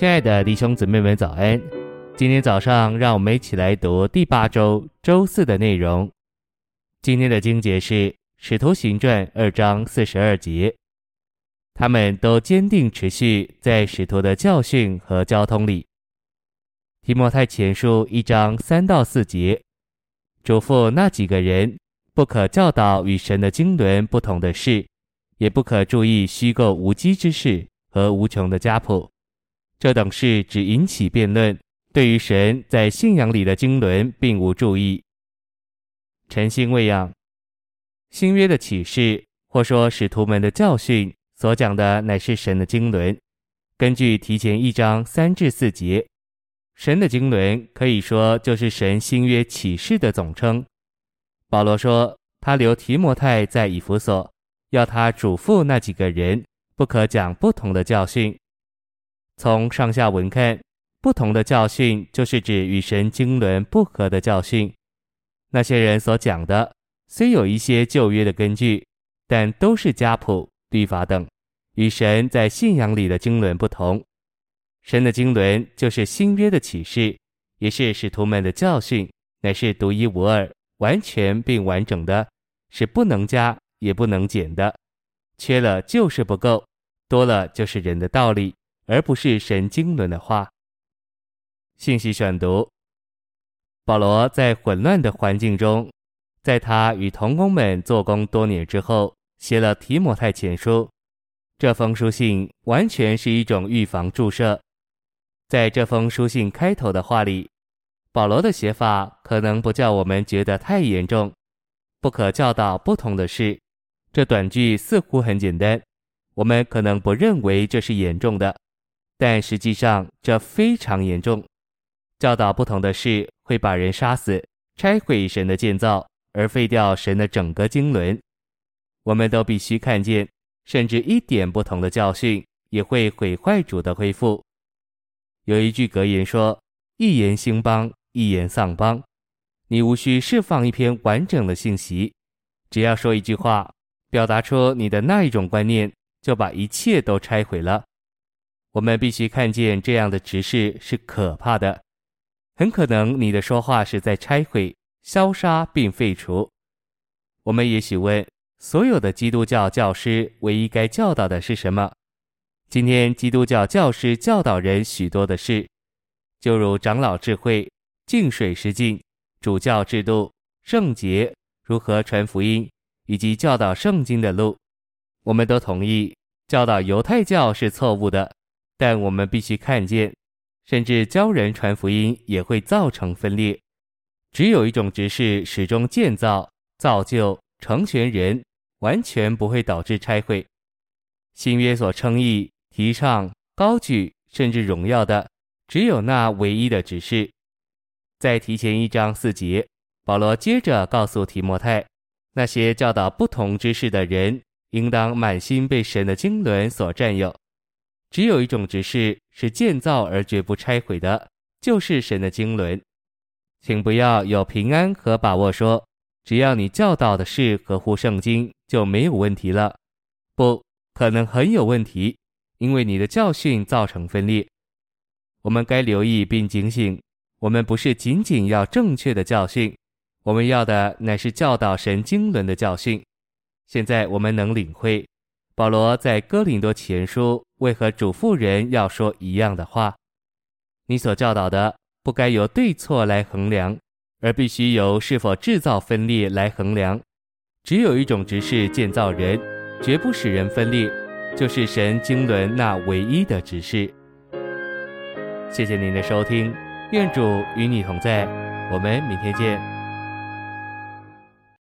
亲爱的弟兄姊妹们，早安！今天早上，让我们一起来读第八周周四的内容。今天的经节是《使徒行传》二章四十二节。他们都坚定持续在使徒的教训和交通里。提摩太前书一章三到四节，嘱咐那几个人，不可教导与神的经纶不同的事，也不可注意虚构无稽之事和无穷的家谱。这等事只引起辩论，对于神在信仰里的经纶并无注意。晨星喂养，新约的启示或说使徒们的教训所讲的乃是神的经纶。根据提前一章三至四节，神的经纶可以说就是神新约启示的总称。保罗说他留提摩太在以弗所，要他嘱咐那几个人，不可讲不同的教训。从上下文看，不同的教训就是指与神经纶不合的教训。那些人所讲的虽有一些旧约的根据，但都是家谱、律法等，与神在信仰里的经纶不同。神的经纶就是新约的启示，也是使徒们的教训，乃是独一无二、完全并完整的，是不能加也不能减的。缺了就是不够，多了就是人的道理。而不是神经纶的话。信息选读：保罗在混乱的环境中，在他与同工们做工多年之后，写了提摩太前书。这封书信完全是一种预防注射。在这封书信开头的话里，保罗的写法可能不叫我们觉得太严重。不可教导不同的是，这短句似乎很简单，我们可能不认为这是严重的。但实际上，这非常严重。教导不同的事，会把人杀死，拆毁神的建造，而废掉神的整个经纶。我们都必须看见，甚至一点不同的教训，也会毁坏主的恢复。有一句格言说：“一言兴邦，一言丧邦。”你无需释放一篇完整的信息，只要说一句话，表达出你的那一种观念，就把一切都拆毁了。我们必须看见这样的执事是可怕的，很可能你的说话是在拆毁、消杀并废除。我们也许问：所有的基督教教师唯一该教导的是什么？今天基督教教师教导人许多的事，就如长老智慧、净水施浸、主教制度、圣洁、如何传福音，以及教导圣经的路。我们都同意，教导犹太教是错误的。但我们必须看见，甚至教人传福音也会造成分裂。只有一种执事始终建造、造就、成全人，完全不会导致拆毁。新约所称义、提倡、高举，甚至荣耀的，只有那唯一的执事。在提前一章四节，保罗接着告诉提摩太，那些教导不同之事的人，应当满心被神的经纶所占有。只有一种执事是建造而绝不拆毁的，就是神的经纶。请不要有平安和把握说，只要你教导的是合乎圣经，就没有问题了。不可能很有问题，因为你的教训造成分裂。我们该留意并警醒，我们不是仅仅要正确的教训，我们要的乃是教导神经纶的教训。现在我们能领会。保罗在哥林多前书为何嘱咐人要说一样的话？你所教导的不该由对错来衡量，而必须由是否制造分裂来衡量。只有一种执事建造人，绝不使人分裂，就是神经纶那唯一的执事。谢谢您的收听，愿主与你同在，我们明天见。